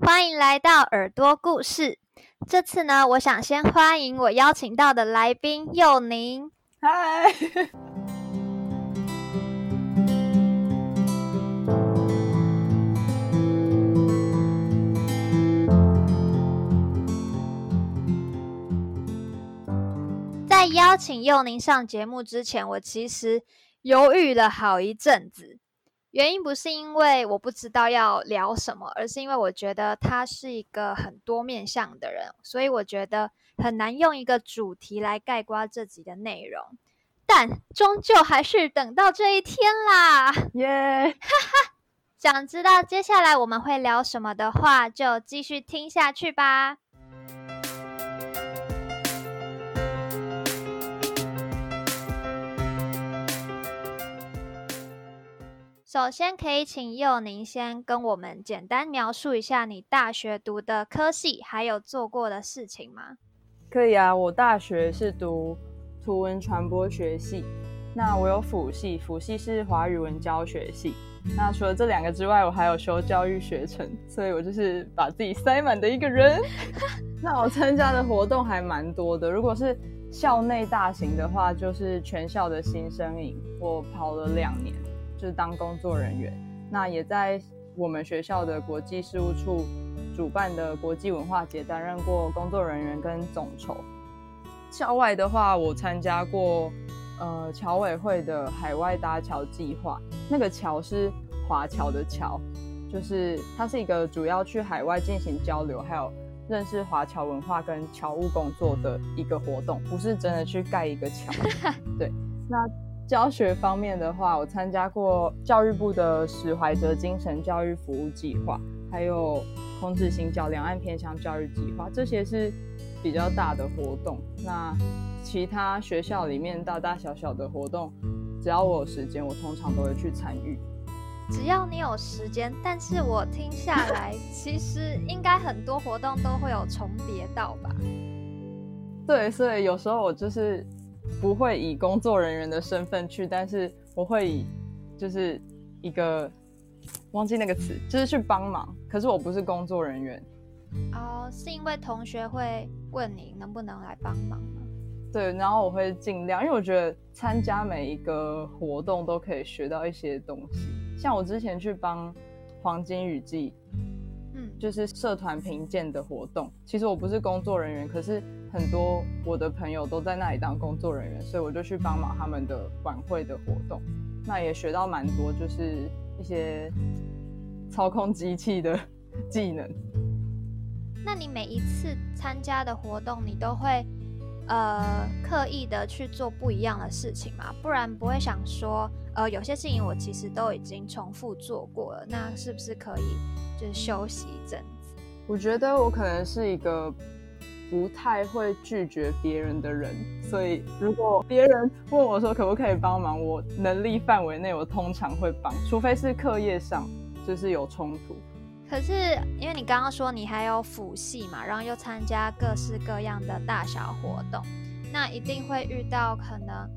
欢迎来到耳朵故事。这次呢，我想先欢迎我邀请到的来宾佑宁。嗨，在邀请佑宁上节目之前，我其实犹豫了好一阵子。原因不是因为我不知道要聊什么，而是因为我觉得他是一个很多面向的人，所以我觉得很难用一个主题来概括这集的内容。但终究还是等到这一天啦！耶！哈哈想知道接下来我们会聊什么的话，就继续听下去吧。首先，可以请佑宁先跟我们简单描述一下你大学读的科系，还有做过的事情吗？可以啊，我大学是读图文传播学系，那我有辅系，辅系是华语文教学系。那除了这两个之外，我还有修教育学程，所以我就是把自己塞满的一个人。那我参加的活动还蛮多的，如果是校内大型的话，就是全校的新生营，我跑了两年。就是当工作人员，那也在我们学校的国际事务处主办的国际文化节担任过工作人员跟总筹。校外的话，我参加过呃侨委会的海外搭桥计划，那个桥是华侨的桥，就是它是一个主要去海外进行交流，还有认识华侨文化跟侨务工作的一个活动，不是真的去盖一个桥。对，那。教学方面的话，我参加过教育部的史怀哲精神教育服务计划，还有孔子新教两岸偏乡教育计划，这些是比较大的活动。那其他学校里面大大小小的活动，只要我有时间，我通常都会去参与。只要你有时间，但是我听下来，其实应该很多活动都会有重叠到吧？对，所以有时候我就是。不会以工作人员的身份去，但是我会以就是一个忘记那个词，就是去帮忙。可是我不是工作人员。哦，是因为同学会问你能不能来帮忙吗？对，然后我会尽量，因为我觉得参加每一个活动都可以学到一些东西。像我之前去帮黄金雨季。嗯就是社团评鉴的活动，其实我不是工作人员，可是很多我的朋友都在那里当工作人员，所以我就去帮忙他们的晚会的活动，那也学到蛮多，就是一些操控机器的技能。那你每一次参加的活动，你都会呃刻意的去做不一样的事情吗？不然不会想说，呃，有些事情我其实都已经重复做过了，那是不是可以？就是休息一阵子。我觉得我可能是一个不太会拒绝别人的人，所以如果别人问我说可不可以帮忙，我能力范围内我通常会帮，除非是课业上就是有冲突。可是因为你刚刚说你还有辅系嘛，然后又参加各式各样的大小活动，那一定会遇到可能。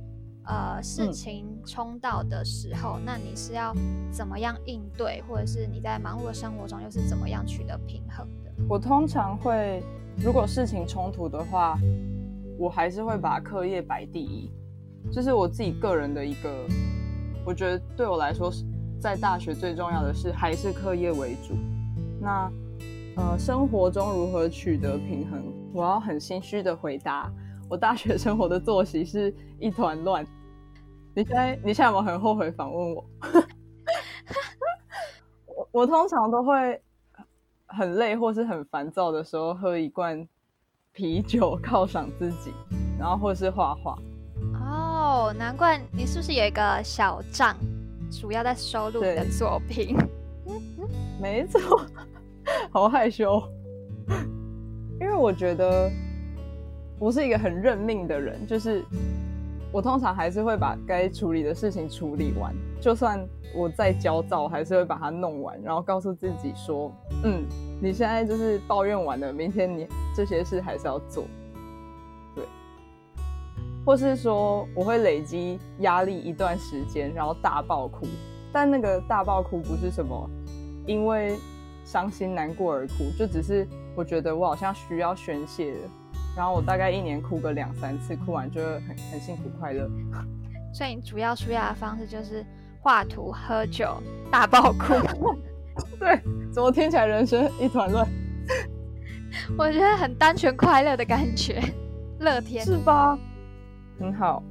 呃，事情冲到的时候，那你是要怎么样应对，或者是你在忙碌的生活中又是怎么样取得平衡的？我通常会，如果事情冲突的话，我还是会把课业摆第一，这是我自己个人的一个，我觉得对我来说是，在大学最重要的是还是课业为主。那呃，生活中如何取得平衡？我要很心虚的回答。我大学生活的作息是一团乱。你现在你现在有没有很后悔访问我？我我通常都会很累或是很烦躁的时候喝一罐啤酒犒赏自己，然后或是画画。哦，难怪你是不是有一个小账，主要在收录你的作品？没错，好害羞，因为我觉得。我是一个很认命的人，就是我通常还是会把该处理的事情处理完，就算我再焦躁，还是会把它弄完，然后告诉自己说：“嗯，你现在就是抱怨完了，明天你这些事还是要做。”对，或是说我会累积压力一段时间，然后大爆哭，但那个大爆哭不是什么因为伤心难过而哭，就只是我觉得我好像需要宣泄了。然后我大概一年哭个两三次，哭完就会很很幸福快乐。所以主要舒压的方式就是画图、喝酒、大爆哭。对，怎么听起来人生一团乱？我觉得很单纯快乐的感觉，乐天是吧？很好。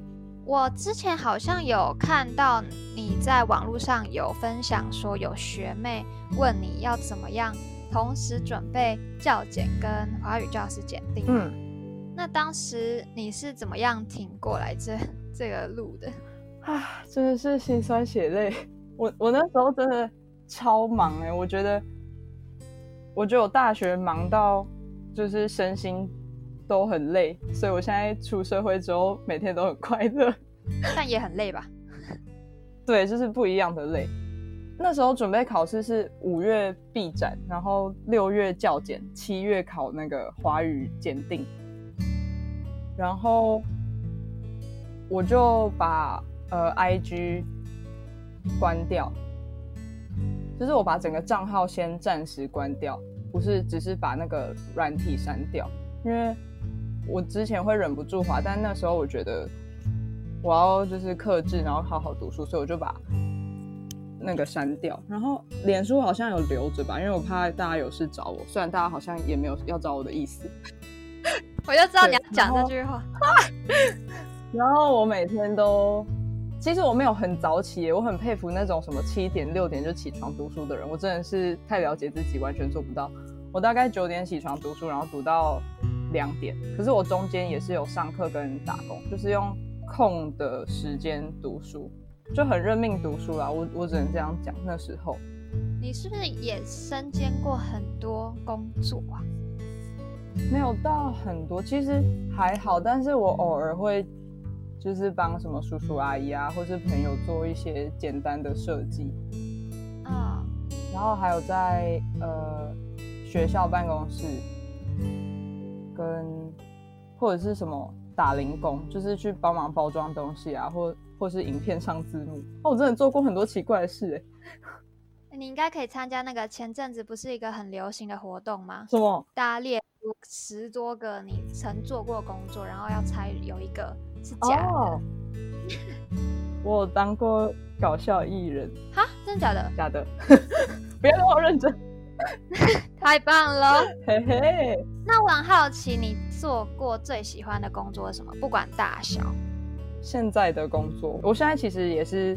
我之前好像有看到你在网络上有分享说，有学妹问你要怎么样同时准备教检跟华语教师检定。嗯。那当时你是怎么样挺过来这这个路的？啊，真的是心酸血泪。我我那时候真的超忙哎，我觉得，我觉得我大学忙到就是身心都很累，所以我现在出社会之后每天都很快乐，但也很累吧？对，就是不一样的累。那时候准备考试是五月闭展，然后六月教检，七月考那个华语检定。然后我就把呃 I G 关掉，就是我把整个账号先暂时关掉，不是只是把那个软体删掉，因为我之前会忍不住滑，但那时候我觉得我要就是克制，然后好好读书，所以我就把那个删掉。然后脸书好像有留着吧，因为我怕大家有事找我，虽然大家好像也没有要找我的意思。我就知道你要讲这句话。然后我每天都，其实我没有很早起，我很佩服那种什么七点六点就起床读书的人，我真的是太了解自己，完全做不到。我大概九点起床读书，然后读到两点。可是我中间也是有上课跟打工，就是用空的时间读书，就很认命读书啦。我我只能这样讲。那时候，你是不是也身兼过很多工作啊？没有到很多，其实还好，但是我偶尔会就是帮什么叔叔阿姨啊，或是朋友做一些简单的设计，啊，然后还有在呃学校办公室跟或者是什么打零工，就是去帮忙包装东西啊，或或是影片上字幕。哦，我真的做过很多奇怪的事哎，你应该可以参加那个前阵子不是一个很流行的活动吗？什么？大家列。十多个你曾做过工作，然后要猜有一个是假的。我当过搞笑艺人。哈，真的假的？假的。不要那么认真。太棒了。嘿嘿。那我很好奇，你做过最喜欢的工作是什么？不管大小。现在的工作，我现在其实也是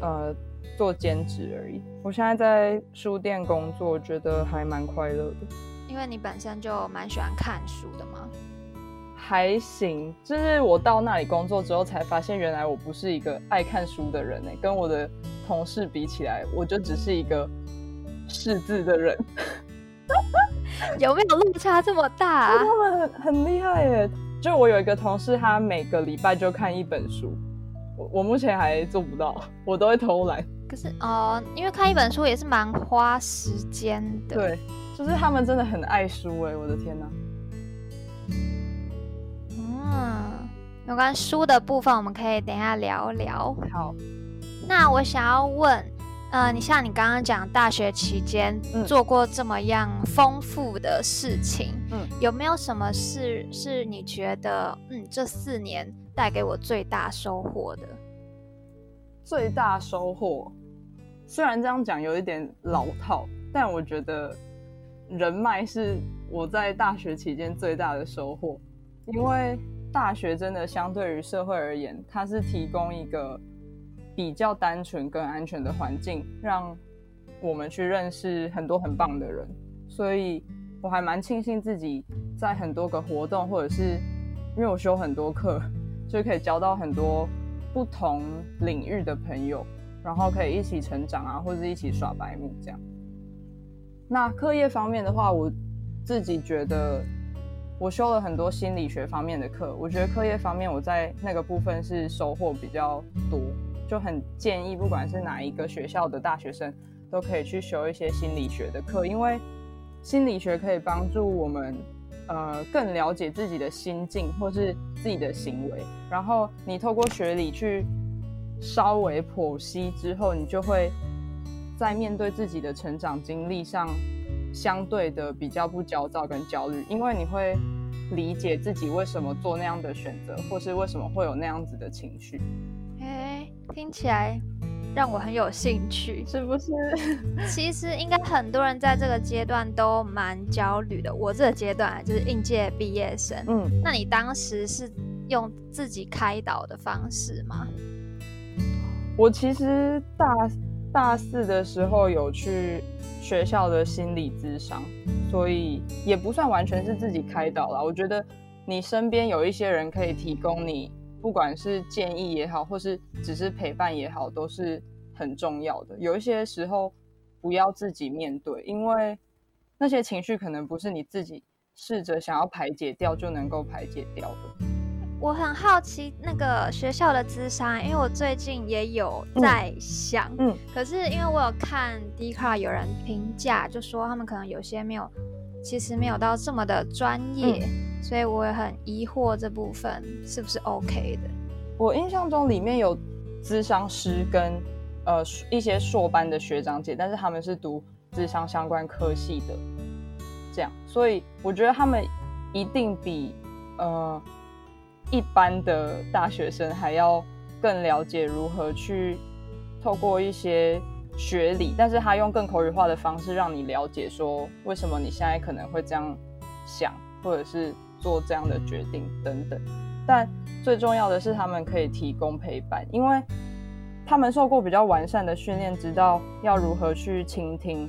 呃做兼职而已。我现在在书店工作，觉得还蛮快乐的。因为你本身就蛮喜欢看书的吗？还行，就是我到那里工作之后才发现，原来我不是一个爱看书的人呢。跟我的同事比起来，我就只是一个识字的人。有没有落差这么大？他们很很厉害耶！就我有一个同事，他每个礼拜就看一本书，我我目前还做不到，我都会偷懒。可是哦，因为看一本书也是蛮花时间的。对。就是他们真的很爱书哎，我的天哪！嗯，有关书的部分，我们可以等一下聊聊。好，那我想要问，呃，你像你刚刚讲大学期间做过这么样丰富的事情，嗯，有没有什么事是你觉得，嗯，这四年带给我最大收获的？最大收获，虽然这样讲有一点老套，但我觉得。人脉是我在大学期间最大的收获，因为大学真的相对于社会而言，它是提供一个比较单纯、更安全的环境，让我们去认识很多很棒的人。所以我还蛮庆幸自己在很多个活动，或者是因为我修很多课，就可以交到很多不同领域的朋友，然后可以一起成长啊，或者一起耍白目这样。那课业方面的话，我自己觉得我修了很多心理学方面的课，我觉得课业方面我在那个部分是收获比较多，就很建议不管是哪一个学校的大学生都可以去修一些心理学的课，因为心理学可以帮助我们呃更了解自己的心境或是自己的行为，然后你透过学理去稍微剖析之后，你就会。在面对自己的成长经历上，相对的比较不焦躁跟焦虑，因为你会理解自己为什么做那样的选择，或是为什么会有那样子的情绪。哎，听起来让我很有兴趣，是不是？其实应该很多人在这个阶段都蛮焦虑的。我这个阶段就是应届毕业生，嗯，那你当时是用自己开导的方式吗？我其实大大四的时候有去学校的心理咨商，所以也不算完全是自己开导了。我觉得你身边有一些人可以提供你，不管是建议也好，或是只是陪伴也好，都是很重要的。有一些时候不要自己面对，因为那些情绪可能不是你自己试着想要排解掉就能够排解掉的。我很好奇那个学校的智商，因为我最近也有在想，嗯，可是因为我有看 d c a r 有人评价，就说他们可能有些没有，其实没有到这么的专业，所以我也很疑惑这部分是不是 OK 的。我印象中里面有智商师跟呃一些硕班的学长姐，但是他们是读智商相关科系的，这样，所以我觉得他们一定比呃。一般的大学生还要更了解如何去透过一些学理，但是他用更口语化的方式让你了解说为什么你现在可能会这样想，或者是做这样的决定等等。但最重要的是，他们可以提供陪伴，因为他们受过比较完善的训练，知道要如何去倾听。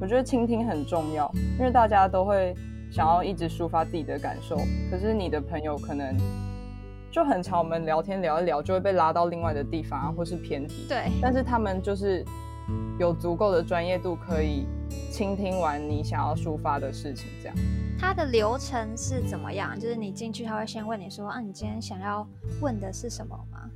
我觉得倾听很重要，因为大家都会想要一直抒发自己的感受，可是你的朋友可能。就很常我们聊天聊一聊，就会被拉到另外的地方啊，或是偏题。对，但是他们就是有足够的专业度，可以倾听完你想要抒发的事情。这样，它的流程是怎么样？就是你进去，他会先问你说：“啊，你今天想要问的是什么吗？”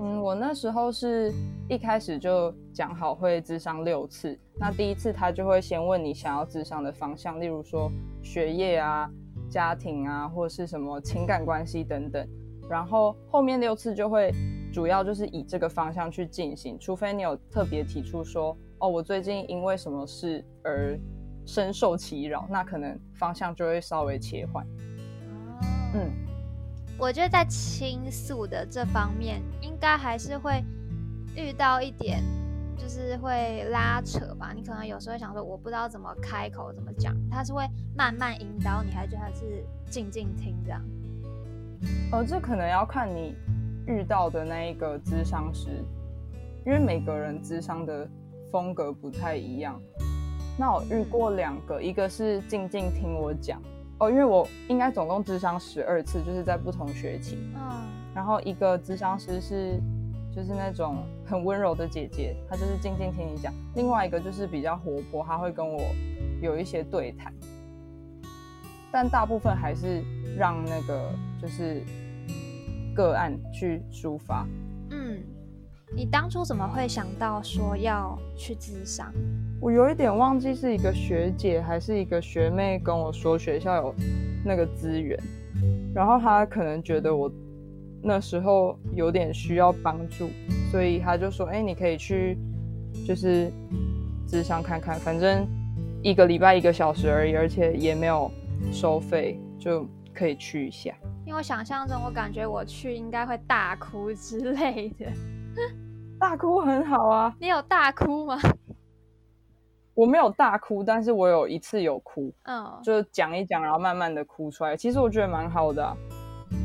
嗯，我那时候是一开始就讲好会智商六次。那第一次他就会先问你想要智商的方向，例如说学业啊、家庭啊，或是什么情感关系等等。然后后面六次就会主要就是以这个方向去进行，除非你有特别提出说，哦，我最近因为什么事而深受其扰，那可能方向就会稍微切换。嗯，我觉得在倾诉的这方面，应该还是会遇到一点，就是会拉扯吧。你可能有时候想说，我不知道怎么开口，怎么讲，他是会慢慢引导你，还是还是静静听这样？呃，这可能要看你遇到的那一个咨商师，因为每个人咨商的风格不太一样。那我遇过两个，一个是静静听我讲哦，因为我应该总共咨商十二次，就是在不同学期。嗯。然后一个咨商师是就是那种很温柔的姐姐，她就是静静听你讲。另外一个就是比较活泼，她会跟我有一些对谈。但大部分还是让那个就是个案去抒发。嗯，你当初怎么会想到说要去智商？我有一点忘记是一个学姐还是一个学妹跟我说学校有那个资源，然后她可能觉得我那时候有点需要帮助，所以她就说：“哎，你可以去就是智商看看，反正一个礼拜一个小时而已，而且也没有。”收费就可以去一下，因为想象中我感觉我去应该会大哭之类的。大哭很好啊，你有大哭吗？我没有大哭，但是我有一次有哭，嗯，就讲一讲，然后慢慢的哭出来。其实我觉得蛮好的，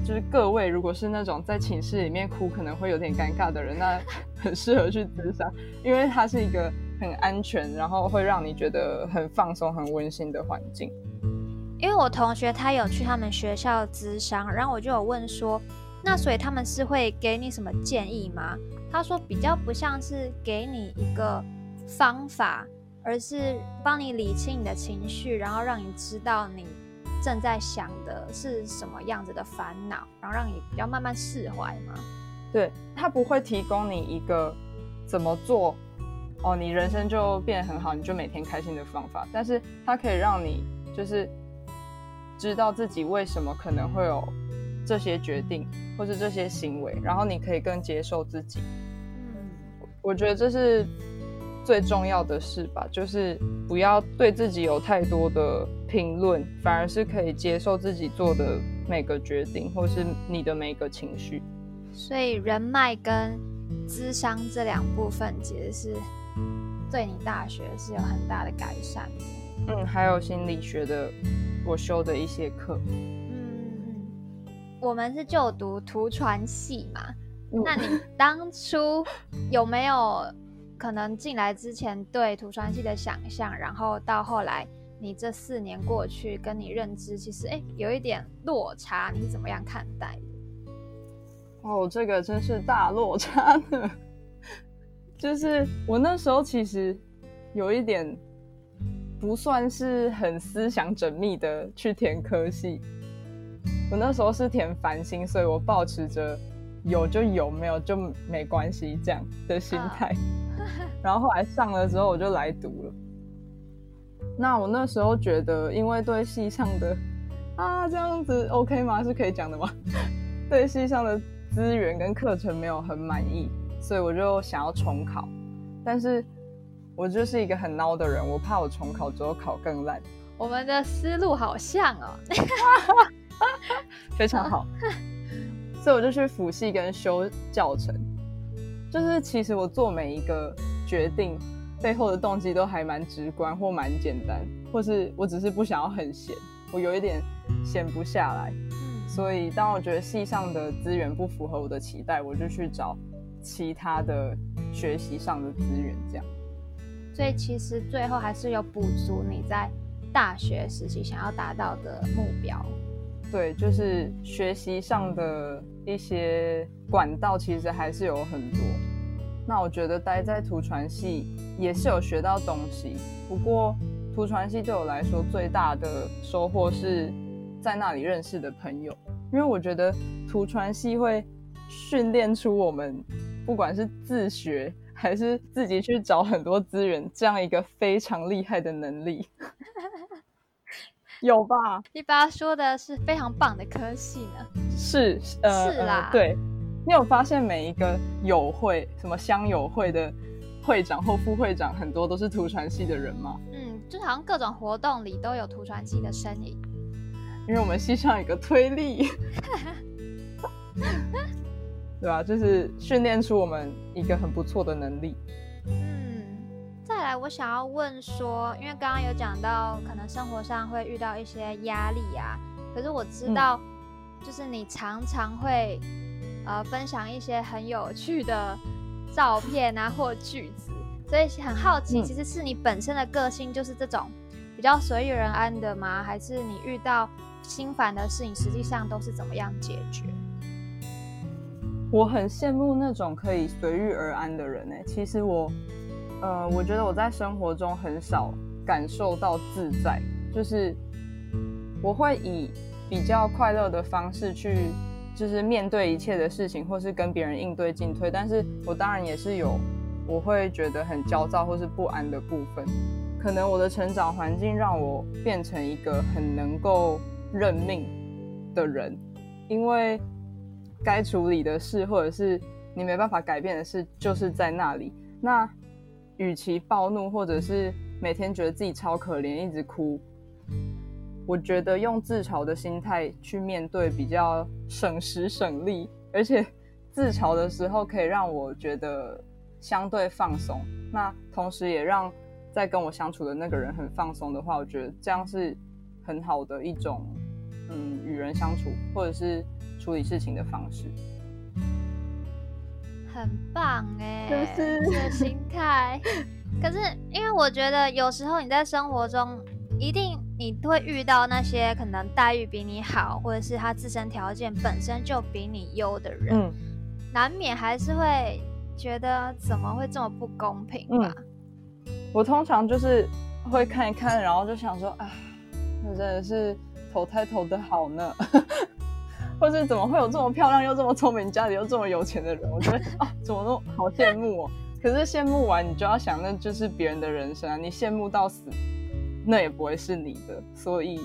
就是各位如果是那种在寝室里面哭可能会有点尴尬的人，那 很适合去自杀，因为它是一个很安全，然后会让你觉得很放松、很温馨的环境。因为我同学他有去他们学校咨商，然后我就有问说，那所以他们是会给你什么建议吗？他说比较不像是给你一个方法，而是帮你理清你的情绪，然后让你知道你正在想的是什么样子的烦恼，然后让你比较慢慢释怀吗？对他不会提供你一个怎么做哦，你人生就变得很好，你就每天开心的方法，但是他可以让你就是。知道自己为什么可能会有这些决定或是这些行为，然后你可以更接受自己。嗯，我觉得这是最重要的事吧，就是不要对自己有太多的评论，反而是可以接受自己做的每个决定，或是你的每个情绪。所以人脉跟智商这两部分，其实是对你大学是有很大的改善的。嗯，还有心理学的，我修的一些课。嗯，我们是就读图传系嘛，那你当初有没有可能进来之前对图传系的想象，然后到后来你这四年过去，跟你认知其实哎有一点落差，你是怎么样看待的？哦，这个真是大落差呢。就是我那时候其实有一点。不算是很思想缜密的去填科系，我那时候是填繁星，所以我保持着有就有，没有就没关系这样的心态。然后后来上了之后，我就来读了。那我那时候觉得，因为对系上的啊这样子 OK 吗？是可以讲的吗？对系上的资源跟课程没有很满意，所以我就想要重考，但是。我就是一个很孬的人，我怕我重考之后考更烂。我们的思路好像哦，非常好。所以我就去辅系跟修教程。就是其实我做每一个决定背后的动机都还蛮直观或蛮简单，或是我只是不想要很闲，我有一点闲不下来。所以当我觉得系上的资源不符合我的期待，我就去找其他的学习上的资源，这样。所以其实最后还是有补足你在大学时期想要达到的目标。对，就是学习上的一些管道，其实还是有很多。那我觉得待在图传系也是有学到东西，不过图传系对我来说最大的收获是在那里认识的朋友，因为我觉得图传系会训练出我们，不管是自学。还是自己去找很多资源，这样一个非常厉害的能力，有吧？一般说的是非常棒的科系呢。是，呃，是啦。对，你有发现每一个友会，什么乡友会的会长或副会长，很多都是图传系的人吗？嗯，就好像各种活动里都有图传系的身影。因为我们系上有个推力。对吧？就是训练出我们一个很不错的能力。嗯，再来，我想要问说，因为刚刚有讲到，可能生活上会遇到一些压力啊。可是我知道，就是你常常会呃分享一些很有趣的照片啊或句子，所以很好奇，其实是你本身的个性就是这种比较随遇而安的吗？还是你遇到心烦的事情，实际上都是怎么样解决？我很羡慕那种可以随遇而安的人诶。其实我，呃，我觉得我在生活中很少感受到自在，就是我会以比较快乐的方式去，就是面对一切的事情，或是跟别人应对进退。但是我当然也是有，我会觉得很焦躁或是不安的部分。可能我的成长环境让我变成一个很能够认命的人，因为。该处理的事，或者是你没办法改变的事，就是在那里。那与其暴怒，或者是每天觉得自己超可怜，一直哭，我觉得用自嘲的心态去面对比较省时省力，而且自嘲的时候可以让我觉得相对放松。那同时也让在跟我相处的那个人很放松的话，我觉得这样是很好的一种嗯与人相处，或者是。处理事情的方式很棒哎，就是这个心态。可是因为我觉得有时候你在生活中，一定你会遇到那些可能待遇比你好，或者是他自身条件本身就比你优的人，难免还是会觉得怎么会这么不公平吧？我通常就是会看一看，然后就想说，啊，那真的是投胎投的好呢。或是怎么会有这么漂亮又这么聪明、家里又这么有钱的人？我觉得啊，怎么都好羡慕哦。可是羡慕完，你就要想，那就是别人的人生啊。你羡慕到死，那也不会是你的。所以，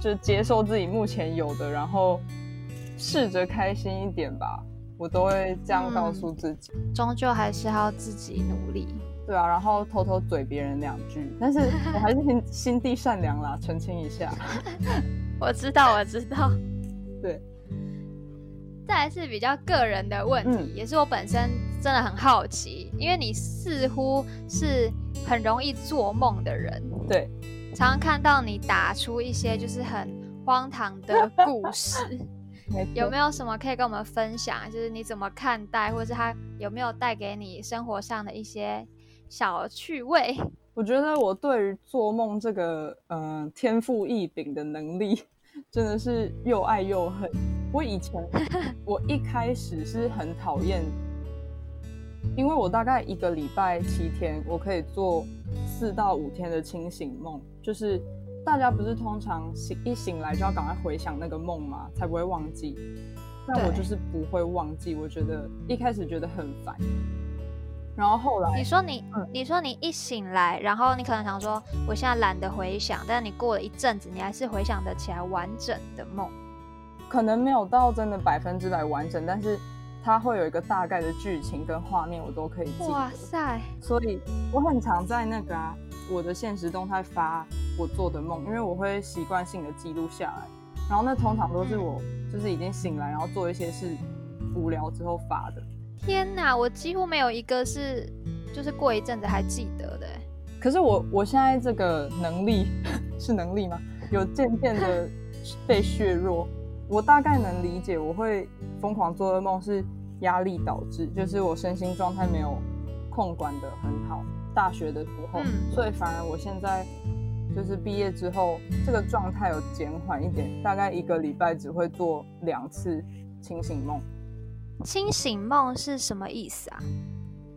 就接受自己目前有的，然后试着开心一点吧。我都会这样告诉自己。终究还是要自己努力。对啊，然后偷偷嘴别人两句，但是我还是心心地善良啦，澄清一下。我知道，我知道。对。再来是比较个人的问题，也是我本身真的很好奇，因为你似乎是很容易做梦的人。对。常常看到你打出一些就是很荒唐的故事，有没有什么可以跟我们分享？就是你怎么看待，或者是它有没有带给你生活上的一些小趣味？我觉得我对于做梦这个嗯天赋异禀的能力，真的是又爱又恨。我以前我一开始是很讨厌，因为我大概一个礼拜七天，我可以做四到五天的清醒梦。就是大家不是通常醒一醒来就要赶快回想那个梦吗？才不会忘记。但我就是不会忘记。我觉得一开始觉得很烦，然后后来你说你，你说你一醒来，然后你可能想说我现在懒得回想，但是你过了一阵子，你还是回想得起来完整的梦。可能没有到真的百分之百完整，但是它会有一个大概的剧情跟画面，我都可以记哇塞！所以我很常在那个啊。我的现实动态发我做的梦，因为我会习惯性的记录下来，然后那通常都是我就是已经醒来，然后做一些事无聊之后发的。天哪，我几乎没有一个是就是过一阵子还记得的。可是我我现在这个能力 是能力吗？有渐渐的 被削弱。我大概能理解，我会疯狂做噩梦是压力导致，就是我身心状态没有控管的很好。大学的时候，所以反而我现在就是毕业之后，这个状态有减缓一点，大概一个礼拜只会做两次清醒梦。清醒梦是什么意思啊？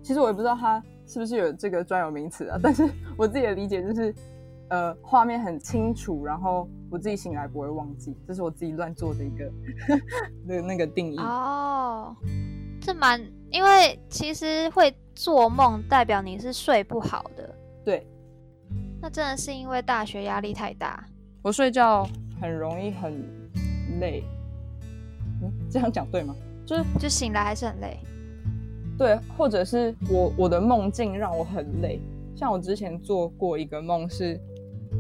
其实我也不知道它是不是有这个专有名词啊，但是我自己的理解就是，呃，画面很清楚，然后我自己醒来不会忘记，这是我自己乱做的一个那 那个定义。哦，这蛮，因为其实会。做梦代表你是睡不好的，对。那真的是因为大学压力太大。我睡觉很容易很累，嗯，这样讲对吗？就是就醒来还是很累。对，或者是我我的梦境让我很累。像我之前做过一个梦，是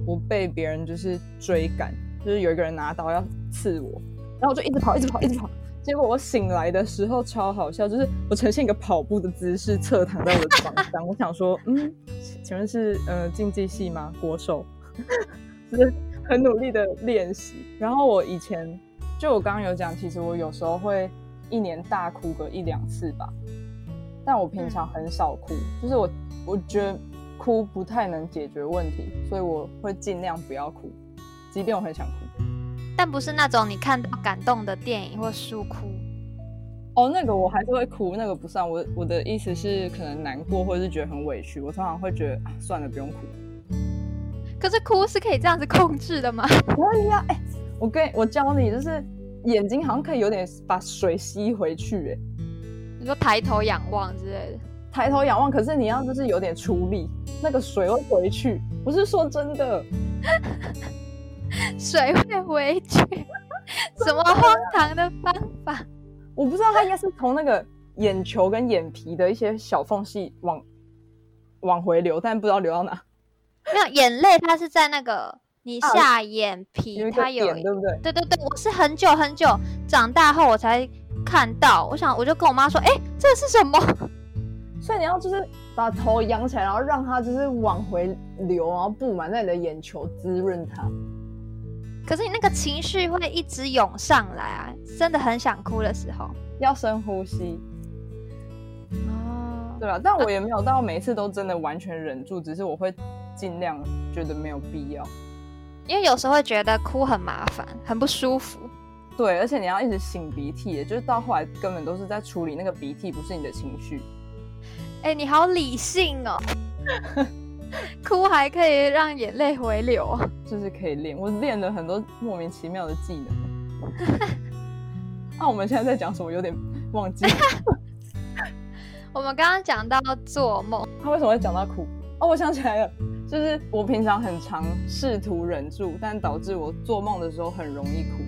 我被别人就是追赶，就是有一个人拿刀要刺我，然后我就一直跑，一直跑，一直跑。结果我醒来的时候超好笑，就是我呈现一个跑步的姿势，侧躺在我的床上。我想说，嗯，请问是呃竞技系吗？国手，就是很努力的练习。然后我以前就我刚刚有讲，其实我有时候会一年大哭个一两次吧，但我平常很少哭，就是我我觉得哭不太能解决问题，所以我会尽量不要哭，即便我很想哭。但不是那种你看到感动的电影或书哭哦，那个我还是会哭，那个不算。我我的意思是，可能难过或者是觉得很委屈，我通常会觉得啊，算了，不用哭。可是哭是可以这样子控制的吗？可以啊，哎，我跟我教你，就是眼睛好像可以有点把水吸回去，哎，你说抬头仰望之类的，抬头仰望，可是你要就是有点出力，那个水会回去。不是说真的。水会回去？什么荒唐的方法？我不知道，它应该是从那个眼球跟眼皮的一些小缝隙往往回流，但不知道流到哪。没有眼泪，它是在那个你下眼皮，它有对不对？对对对，我是很久很久长大后我才看到。我想，我就跟我妈说：“哎，这是什么？” 所以你要就是把头仰起来，然后让它就是往回流，然后布满在你的眼球，滋润它。可是你那个情绪会一直涌上来啊，真的很想哭的时候，要深呼吸。哦，对了？但我也没有到每一次都真的完全忍住，只是我会尽量觉得没有必要，因为有时候会觉得哭很麻烦，很不舒服。对，而且你要一直擤鼻涕，就是到后来根本都是在处理那个鼻涕，不是你的情绪。哎，你好理性哦。哭还可以让眼泪回流，就是可以练。我练了很多莫名其妙的技能。那我们现在在讲什么？有点忘记。我们刚刚讲到做梦，他为什么会讲到哭？哦，我想起来了，就是我平常很常试图忍住，但导致我做梦的时候很容易哭。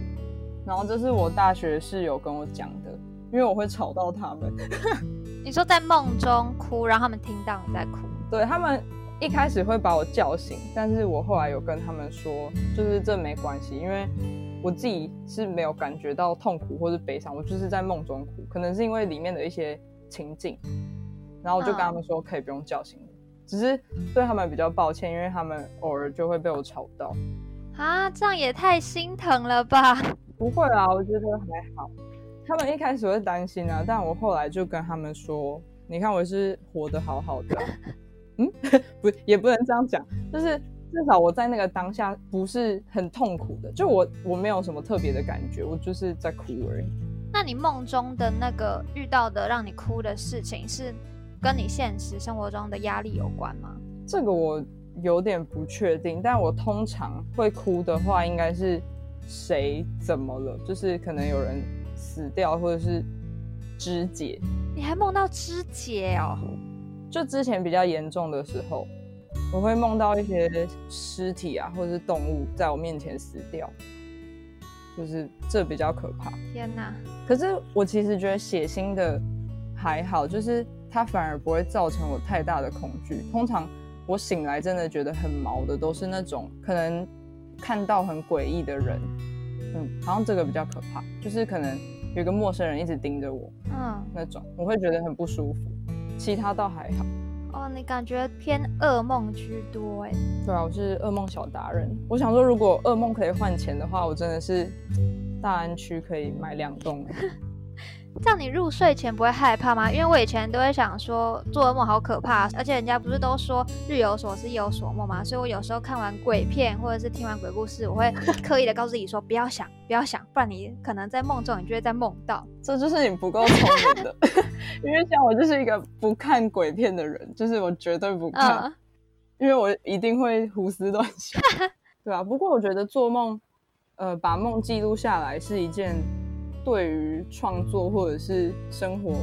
然后这是我大学室友跟我讲的，因为我会吵到他们。你说在梦中哭，让他们听到你在哭。对他们一开始会把我叫醒，但是我后来有跟他们说，就是这没关系，因为我自己是没有感觉到痛苦或是悲伤，我就是在梦中哭，可能是因为里面的一些情境，然后我就跟他们说可以不用叫醒我，只是对他们比较抱歉，因为他们偶尔就会被我吵到。啊，这样也太心疼了吧？不会啊，我觉得还好。他们一开始会担心啊，但我后来就跟他们说：“你看，我是活得好好的。”嗯，不，也不能这样讲，就是至少我在那个当下不是很痛苦的，就我我没有什么特别的感觉，我就是在哭而已。那你梦中的那个遇到的让你哭的事情，是跟你现实生活中的压力有关吗？这个我。有点不确定，但我通常会哭的话，应该是谁怎么了？就是可能有人死掉，或者是肢解。你还梦到肢解哦？就之前比较严重的时候，我会梦到一些尸体啊，或者是动物在我面前死掉，就是这比较可怕。天哪！可是我其实觉得血腥的还好，就是它反而不会造成我太大的恐惧。通常。我醒来真的觉得很毛的，都是那种可能看到很诡异的人，嗯，好像这个比较可怕，就是可能有一个陌生人一直盯着我，嗯，那种我会觉得很不舒服。其他倒还好。哦，你感觉偏噩梦居多哎？对啊，我是噩梦小达人。我想说，如果噩梦可以换钱的话，我真的是大安区可以买两栋。这样你入睡前不会害怕吗？因为我以前都会想说做噩梦好可怕，而且人家不是都说日有所思夜有所梦吗？所以我有时候看完鬼片或者是听完鬼故事，我会刻意的告诉自己说不要想，不要想，不然你可能在梦中你就会在梦到。这就是你不够聪明的，因为像我就是一个不看鬼片的人，就是我绝对不看，因为我一定会胡思乱想，对啊。不过我觉得做梦，呃，把梦记录下来是一件。对于创作或者是生活，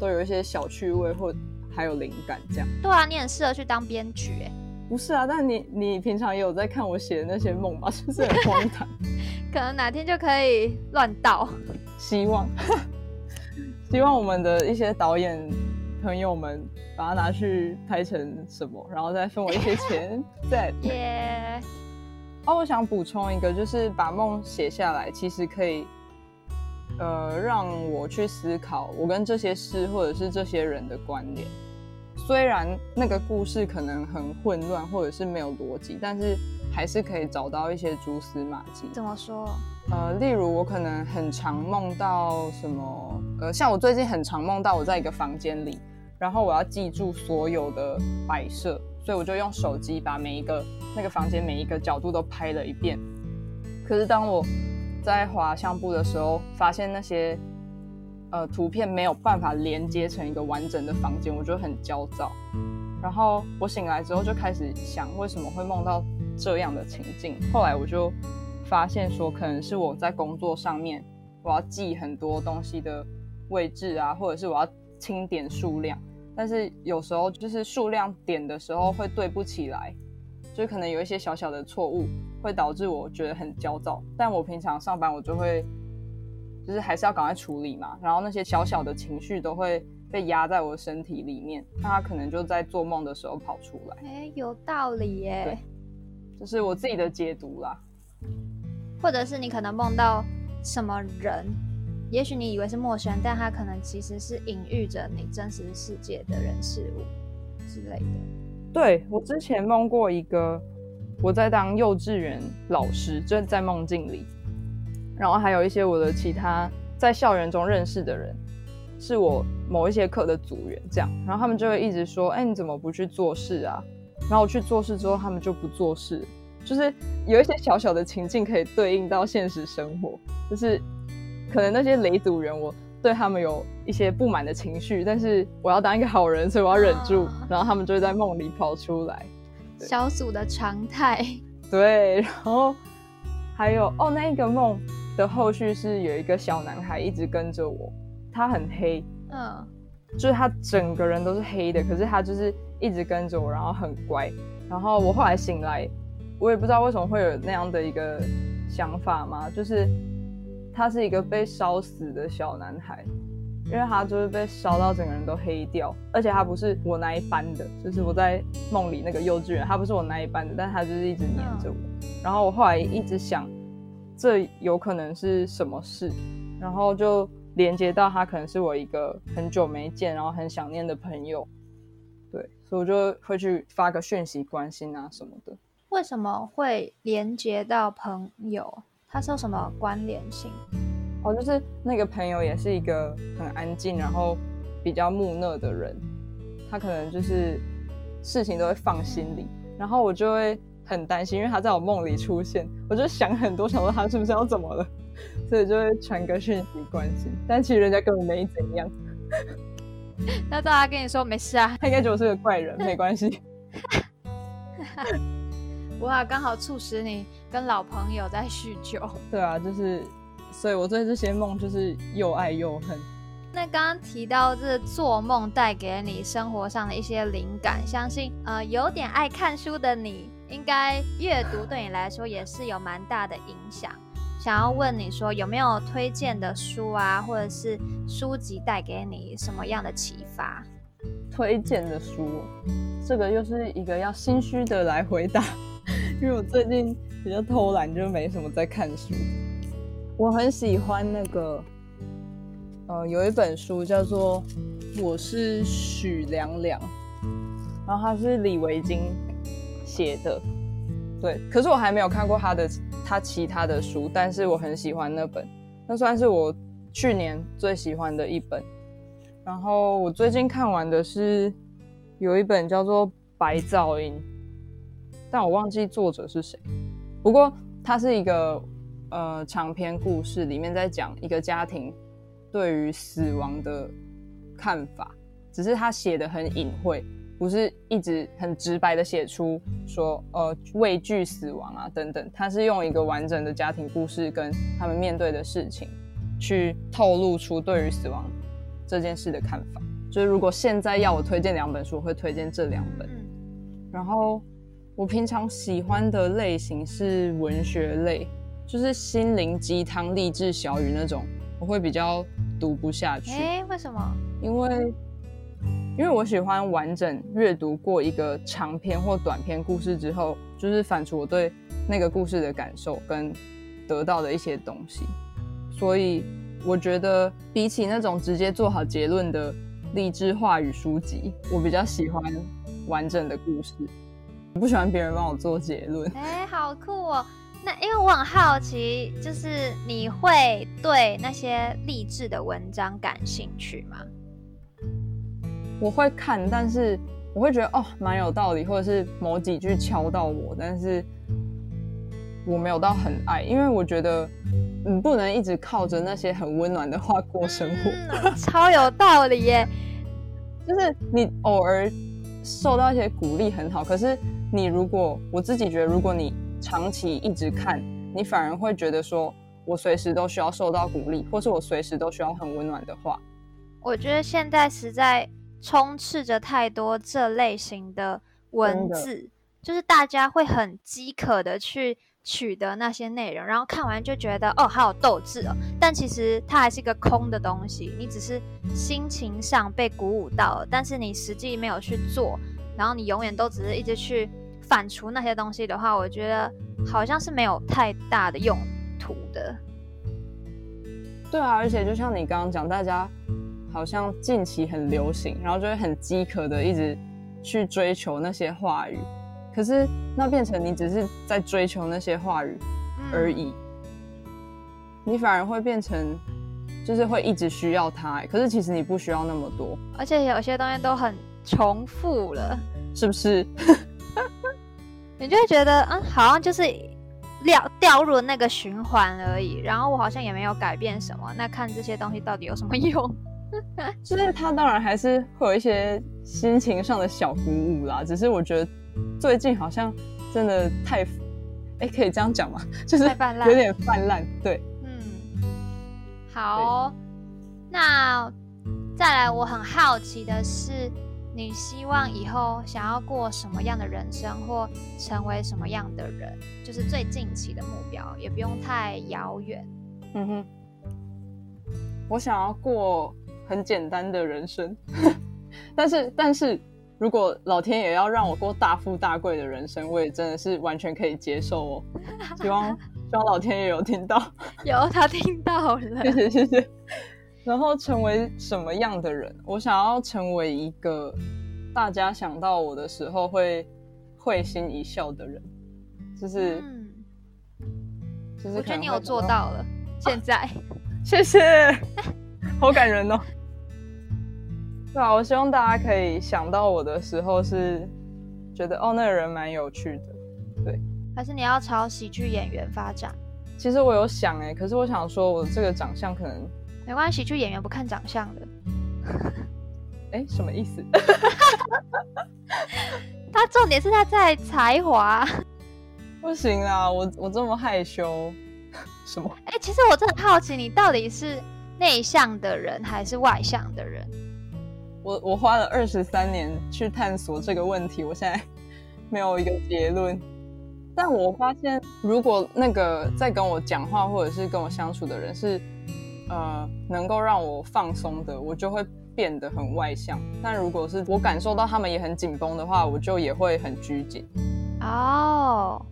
都有一些小趣味或还有灵感，这样。对啊，你很适合去当编剧哎。不是啊，但你你平常也有在看我写的那些梦吧？是不是很荒唐？可能哪天就可以乱倒。希望，希望我们的一些导演朋友们把它拿去拍成什么，然后再分我一些钱。对。耶。哦，我想补充一个，就是把梦写下来，其实可以。呃，让我去思考我跟这些事或者是这些人的关联。虽然那个故事可能很混乱，或者是没有逻辑，但是还是可以找到一些蛛丝马迹。怎么说？呃，例如我可能很常梦到什么，呃，像我最近很常梦到我在一个房间里，然后我要记住所有的摆设，所以我就用手机把每一个那个房间每一个角度都拍了一遍。可是当我在滑相簿的时候，发现那些呃图片没有办法连接成一个完整的房间，我就很焦躁。然后我醒来之后就开始想，为什么会梦到这样的情境？后来我就发现说，可能是我在工作上面，我要记很多东西的位置啊，或者是我要清点数量，但是有时候就是数量点的时候会对不起来。就可能有一些小小的错误，会导致我觉得很焦躁。但我平常上班，我就会，就是还是要赶快处理嘛。然后那些小小的情绪都会被压在我的身体里面，那他可能就在做梦的时候跑出来。哎，有道理耶。对，这是我自己的解读啦。或者是你可能梦到什么人，也许你以为是陌生人，但他可能其实是隐喻着你真实世界的人事物之类的。对我之前梦过一个，我在当幼稚园老师，就在梦境里，然后还有一些我的其他在校园中认识的人，是我某一些课的组员，这样，然后他们就会一直说，哎，你怎么不去做事啊？然后我去做事之后，他们就不做事，就是有一些小小的情境可以对应到现实生活，就是可能那些雷组员我。对他们有一些不满的情绪，但是我要当一个好人，所以我要忍住，然后他们就会在梦里跑出来。小组的常态。对，然后还有哦，那一个梦的后续是有一个小男孩一直跟着我，他很黑，嗯，就是他整个人都是黑的，可是他就是一直跟着我，然后很乖。然后我后来醒来，我也不知道为什么会有那样的一个想法嘛，就是。他是一个被烧死的小男孩，因为他就是被烧到整个人都黑掉，而且他不是我那一班的，就是我在梦里那个幼稚园，他不是我那一班的，但他就是一直黏着我。然后我后来一直想，这有可能是什么事，然后就连接到他可能是我一个很久没见，然后很想念的朋友。对，所以我就会去发个讯息关心啊什么的。为什么会连接到朋友？它是有什么关联性？哦，就是那个朋友也是一个很安静，然后比较木讷的人，他可能就是事情都会放心里，然后我就会很担心，因为他在我梦里出现，我就想很多，想说他是不是要怎么了，所以就会传个讯息关心，但其实人家根本没怎样。那大家跟你说没事啊，他应该觉得我是个怪人，没关系。哇，刚好促使你跟老朋友在叙旧。对啊，就是。所以我对这些梦就是又爱又恨。那刚刚提到这做梦带给你生活上的一些灵感，相信呃有点爱看书的你，应该阅读对你来说也是有蛮大的影响。想要问你说有没有推荐的书啊，或者是书籍带给你什么样的启发？推荐的书，这个又是一个要心虚的来回答，因为我最近比较偷懒，就没什么在看书。我很喜欢那个，呃，有一本书叫做《我是许良良》，然后他是李维京写的，对。可是我还没有看过他的他其他的书，但是我很喜欢那本，那算是我去年最喜欢的一本。然后我最近看完的是有一本叫做《白噪音》，但我忘记作者是谁。不过它是一个。呃，长篇故事里面在讲一个家庭对于死亡的看法，只是他写的很隐晦，不是一直很直白的写出说呃畏惧死亡啊等等，他是用一个完整的家庭故事跟他们面对的事情去透露出对于死亡这件事的看法。就是如果现在要我推荐两本书，我会推荐这两本。然后我平常喜欢的类型是文学类。就是心灵鸡汤、励志小语那种，我会比较读不下去。哎，为什么？因为，因为我喜欢完整阅读过一个长篇或短篇故事之后，就是反刍我对那个故事的感受跟得到的一些东西。所以，我觉得比起那种直接做好结论的励志话语书籍，我比较喜欢完整的故事。我不喜欢别人帮我做结论。哎，好酷哦！那因为我很好奇，就是你会对那些励志的文章感兴趣吗？我会看，但是我会觉得哦，蛮有道理，或者是某几句敲到我，但是我没有到很爱，因为我觉得你不能一直靠着那些很温暖的话过生活。超有道理耶！就是你偶尔受到一些鼓励很好，可是你如果我自己觉得，如果你长期一直看，你反而会觉得说，我随时都需要受到鼓励，或是我随时都需要很温暖的话。我觉得现在实在充斥着太多这类型的文字，就是大家会很饥渴的去取得那些内容，然后看完就觉得哦，好有斗志哦。但其实它还是一个空的东西，你只是心情上被鼓舞到了，但是你实际没有去做，然后你永远都只是一直去。反刍那些东西的话，我觉得好像是没有太大的用途的。对啊，而且就像你刚刚讲，大家好像近期很流行，然后就会很饥渴的一直去追求那些话语，可是那变成你只是在追求那些话语而已，你反而会变成就是会一直需要它，可是其实你不需要那么多，而且有些东西都很重复了，是不是？你就会觉得，嗯，好像就是掉掉入那个循环而已，然后我好像也没有改变什么。那看这些东西到底有什么用？就是他当然还是会有一些心情上的小鼓舞啦。只是我觉得最近好像真的太，哎，可以这样讲吗？就是有点泛滥。对，嗯，好，那再来，我很好奇的是。你希望以后想要过什么样的人生，或成为什么样的人？就是最近期的目标，也不用太遥远。嗯哼，我想要过很简单的人生。但是，但是如果老天也要让我过大富大贵的人生，我也真的是完全可以接受哦。希望希望老天也有听到，有他听到了，谢谢谢谢。然后成为什么样的人？我想要成为一个大家想到我的时候会会心一笑的人，就是，就是我觉得你有做到了。现在，谢谢，好感人哦。对啊，我希望大家可以想到我的时候是觉得哦，那个人蛮有趣的，对。还是你要朝喜剧演员发展？其实我有想哎，可是我想说，我这个长相可能。没关系，就演员不看长相的。哎，什么意思？他重点是他在才华。不行啦，我我这么害羞。什么？哎，其实我真的好奇，你到底是内向的人还是外向的人？我我花了二十三年去探索这个问题，我现在没有一个结论。但我发现，如果那个在跟我讲话或者是跟我相处的人是。呃，能够让我放松的，我就会变得很外向。但如果是我感受到他们也很紧绷的话，我就也会很拘谨。哦，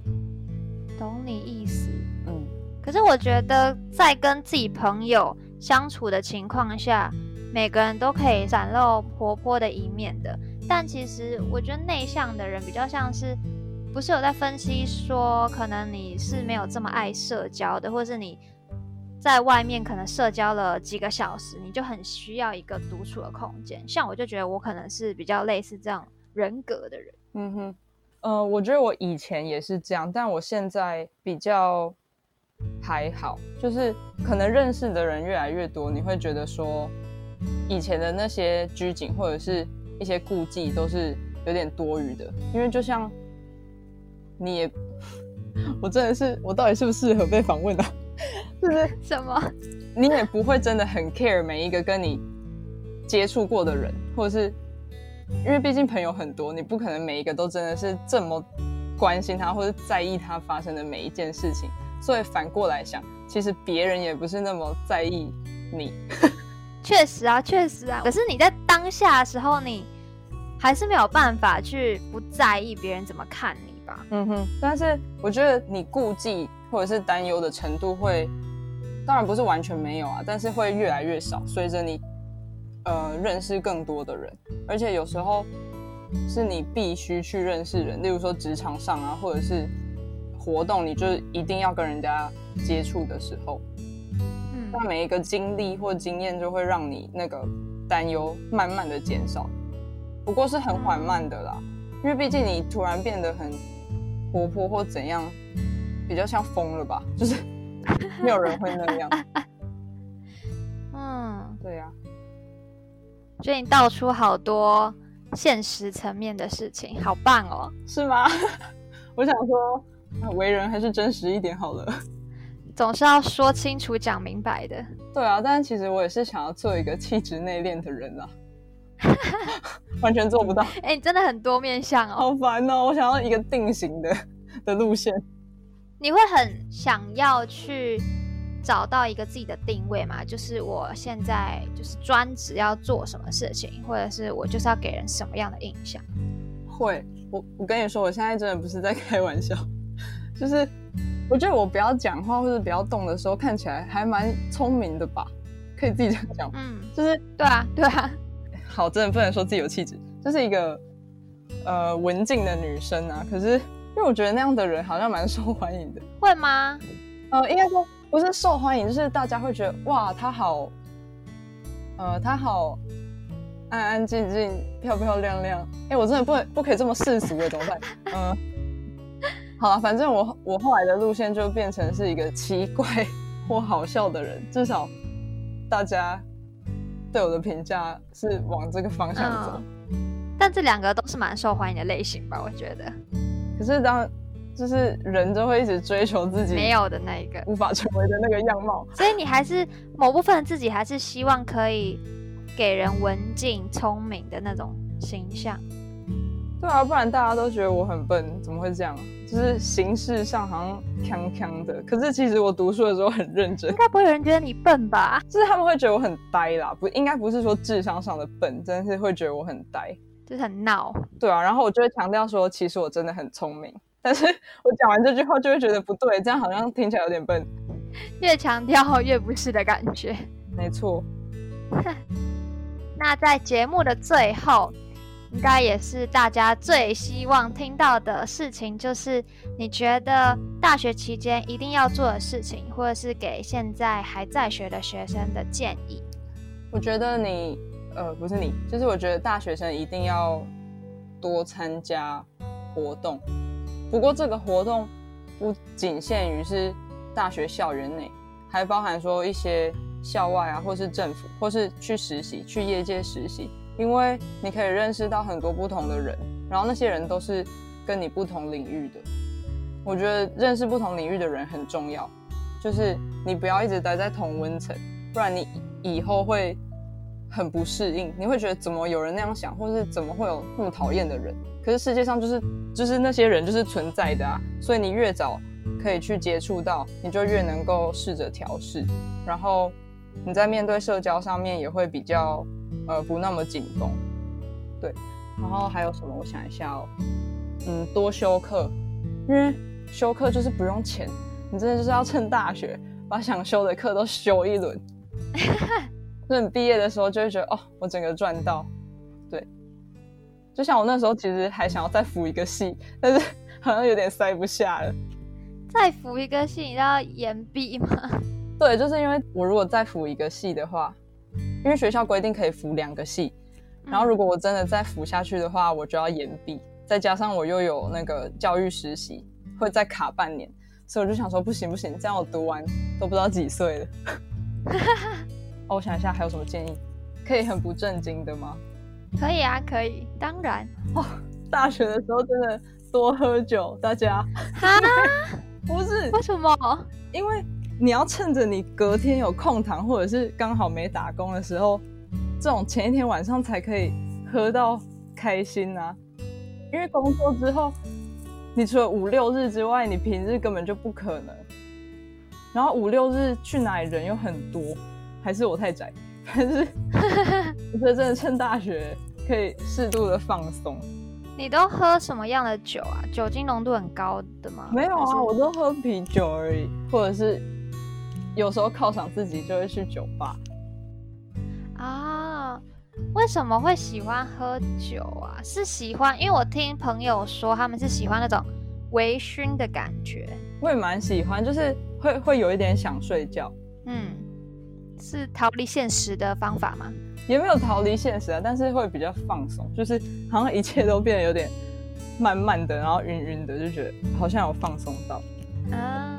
懂你意思。嗯，可是我觉得在跟自己朋友相处的情况下，每个人都可以展露活泼的一面的。但其实我觉得内向的人比较像是，不是有在分析说，可能你是没有这么爱社交的，或是你。在外面可能社交了几个小时，你就很需要一个独处的空间。像我就觉得我可能是比较类似这样人格的人。嗯哼，呃，我觉得我以前也是这样，但我现在比较还好，就是可能认识的人越来越多，你会觉得说以前的那些拘谨或者是一些顾忌都是有点多余的。因为就像你也，我真的是我到底适不适合被访问啊？就是什么？你也不会真的很 care 每一个跟你接触过的人，或者是因为毕竟朋友很多，你不可能每一个都真的是这么关心他或者在意他发生的每一件事情。所以反过来想，其实别人也不是那么在意你。确实啊，确实啊。可是你在当下的时候，你还是没有办法去不在意别人怎么看你吧？嗯哼。但是我觉得你顾忌。或者是担忧的程度会，当然不是完全没有啊，但是会越来越少。随着你，呃，认识更多的人，而且有时候是你必须去认识人，例如说职场上啊，或者是活动，你就一定要跟人家接触的时候，嗯，那每一个经历或经验就会让你那个担忧慢慢的减少，不过是很缓慢的啦，因为毕竟你突然变得很活泼或怎样。比较像疯了吧，就是 没有人会那样。嗯，对呀，觉得你道出好多现实层面的事情，好棒哦，是吗？我想说，为人还是真实一点好了，总是要说清楚、讲明白的。对啊，但是其实我也是想要做一个气质内敛的人啊，完全做不到。哎，你真的很多面相哦，好烦哦！我想要一个定型的的路线。你会很想要去找到一个自己的定位吗？就是我现在就是专职要做什么事情，或者是我就是要给人什么样的印象？会，我我跟你说，我现在真的不是在开玩笑，就是我觉得我不要讲话或者不要动的时候，看起来还蛮聪明的吧？可以自己这样讲，嗯，就是对啊，对啊。好，真的不能说自己有气质，就是一个呃文静的女生啊，可是。因为我觉得那样的人好像蛮受欢迎的，会吗？呃，应该说不是受欢迎，就是大家会觉得哇，她好，呃，她好安安静静、漂漂亮亮。哎，我真的不能不可以这么世俗的，怎么办？嗯，好了，反正我我后来的路线就变成是一个奇怪或好笑的人，至少大家对我的评价是往这个方向走。但这两个都是蛮受欢迎的类型吧？我觉得。可是当就是人就会一直追求自己没有的那一个无法成为的那个样貌，所以你还是某部分自己还是希望可以给人文静聪明的那种形象。对啊，不然大家都觉得我很笨，怎么会这样？就是形式上好像锵锵的，可是其实我读书的时候很认真应。该不会有人觉得你笨吧？就是他们会觉得我很呆啦，不应该不是说智商上的笨，真的是会觉得我很呆。就是很闹。对啊，然后我就会强调说，其实我真的很聪明。但是我讲完这句话就会觉得不对，这样好像听起来有点笨。越强调越不是的感觉。没错，那在节目的最后，应该也是大家最希望听到的事情，就是你觉得大学期间一定要做的事情，或者是给现在还在学的学生的建议。我觉得你呃不是你，就是我觉得大学生一定要多参加活动。不过这个活动不仅限于是大学校园内，还包含说一些校外啊，或是政府，或是去实习、去业界实习，因为你可以认识到很多不同的人，然后那些人都是跟你不同领域的。我觉得认识不同领域的人很重要，就是你不要一直待在同温层，不然你以后会很不适应，你会觉得怎么有人那样想，或是怎么会有那么讨厌的人？可是世界上就是就是那些人就是存在的啊，所以你越早可以去接触到，你就越能够试着调试，然后你在面对社交上面也会比较呃不那么紧绷，对。然后还有什么？我想一下哦，嗯，多修课，因为修课就是不用钱，你真的就是要趁大学把想修的课都修一轮，那你毕业的时候就会觉得哦，我整个赚到，对。就像我那时候其实还想要再辅一个系，但是 好像有点塞不下了。再辅一个系，你要延毕吗？对，就是因为我如果再辅一个系的话，因为学校规定可以服两个系，然后如果我真的再服下去的话，我就要延毕，再加上我又有那个教育实习，会再卡半年，所以我就想说不行不行，这样我读完都不知道几岁了。哦，我想一下还有什么建议，可以很不正经的吗？可以啊，可以，当然。哦大学的时候真的多喝酒，大家哈，不是为什么？因为你要趁着你隔天有空堂，或者是刚好没打工的时候，这种前一天晚上才可以喝到开心啊。因为工作之后，你除了五六日之外，你平日根本就不可能。然后五六日去哪里人又很多，还是我太宅？但是 我觉得真的趁大学可以适度的放松。你都喝什么样的酒啊？酒精浓度很高的吗？没有啊，我都喝啤酒而已，或者是有时候犒赏自己就会去酒吧。啊，为什么会喜欢喝酒啊？是喜欢，因为我听朋友说他们是喜欢那种微醺的感觉。我也蛮喜欢，就是会会有一点想睡觉，嗯，是逃离现实的方法吗？也没有逃离现实啊，但是会比较放松，就是好像一切都变得有点慢慢的，然后晕晕的，就觉得好像有放松到。啊，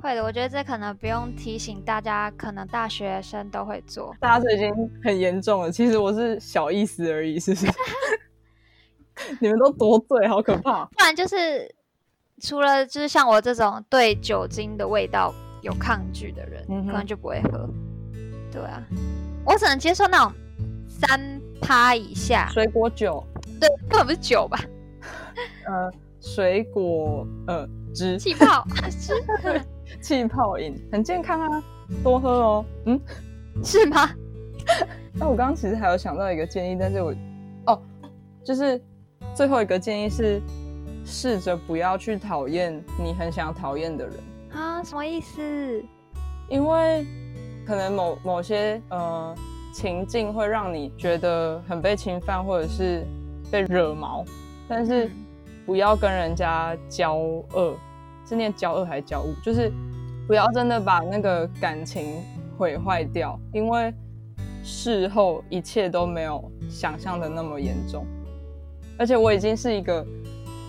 会的。我觉得这可能不用提醒大家，可能大学生都会做。大家这已经很严重了，其实我是小意思而已，是不是？你们都多醉，好可怕！不然就是除了就是像我这种对酒精的味道有抗拒的人，可能就不会喝。对啊，我只能接受那种三趴以下，水果酒，对，根本不是酒吧，呃，水果呃 汁，气泡是气泡饮 很健康啊，多喝哦。嗯，是吗？那我刚刚其实还有想到一个建议，但是我哦，就是最后一个建议是试着不要去讨厌你很想讨厌的人，啊，什么意思？因为可能某某些呃情境会让你觉得很被侵犯，或者是被惹毛，但是嗯不要跟人家交恶，是念交恶还是交恶？就是不要真的把那个感情毁坏掉，因为事后一切都没有想象的那么严重。而且我已经是一个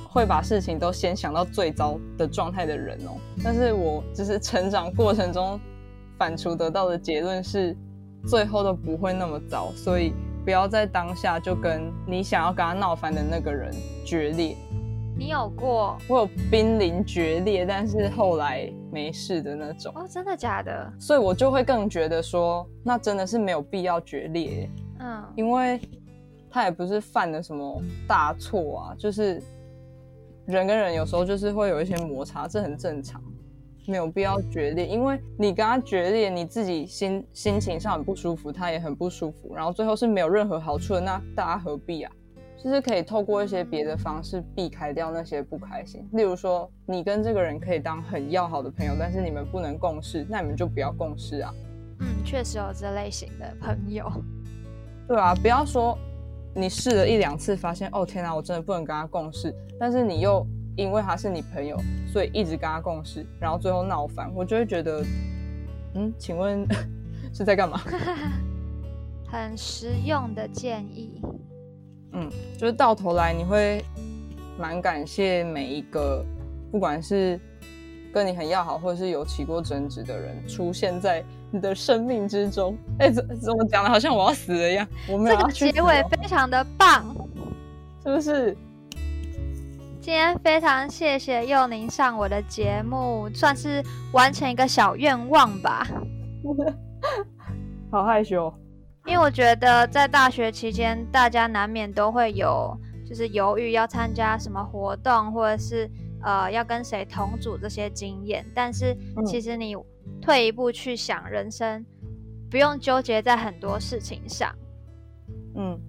会把事情都先想到最糟的状态的人哦，但是我只是成长过程中反刍得到的结论是，最后都不会那么糟，所以不要在当下就跟你想要跟他闹翻的那个人决裂。你有过我有濒临决裂，但是后来没事的那种，哦？真的假的？所以我就会更觉得说，那真的是没有必要决裂，嗯，因为他也不是犯了什么大错啊，就是人跟人有时候就是会有一些摩擦，这很正常，没有必要决裂。因为你跟他决裂，你自己心心情上很不舒服，他也很不舒服，然后最后是没有任何好处的，那大家何必啊？就是可以透过一些别的方式避开掉那些不开心。例如说，你跟这个人可以当很要好的朋友，但是你们不能共事，那你们就不要共事啊。嗯，确实有这类型的朋友。对啊，不要说你试了一两次，发现哦天哪，我真的不能跟他共事，但是你又因为他是你朋友，所以一直跟他共事，然后最后闹翻，我就会觉得，嗯，请问 是在干嘛？很实用的建议。嗯，就是到头来你会蛮感谢每一个，不管是跟你很要好，或者是有起过争执的人，出现在你的生命之中。哎，怎怎么讲的，好像我要死了一样。我们这个结尾非常的棒，是不是？今天非常谢谢佑宁上我的节目，算是完成一个小愿望吧。好害羞。因为我觉得在大学期间，大家难免都会有就是犹豫要参加什么活动，或者是呃要跟谁同组这些经验。但是其实你退一步去想，人生不用纠结在很多事情上。嗯，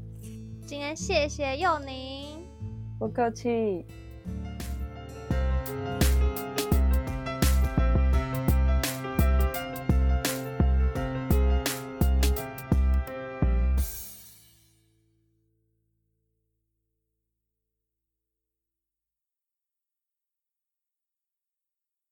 今天谢谢佑宁，不客气。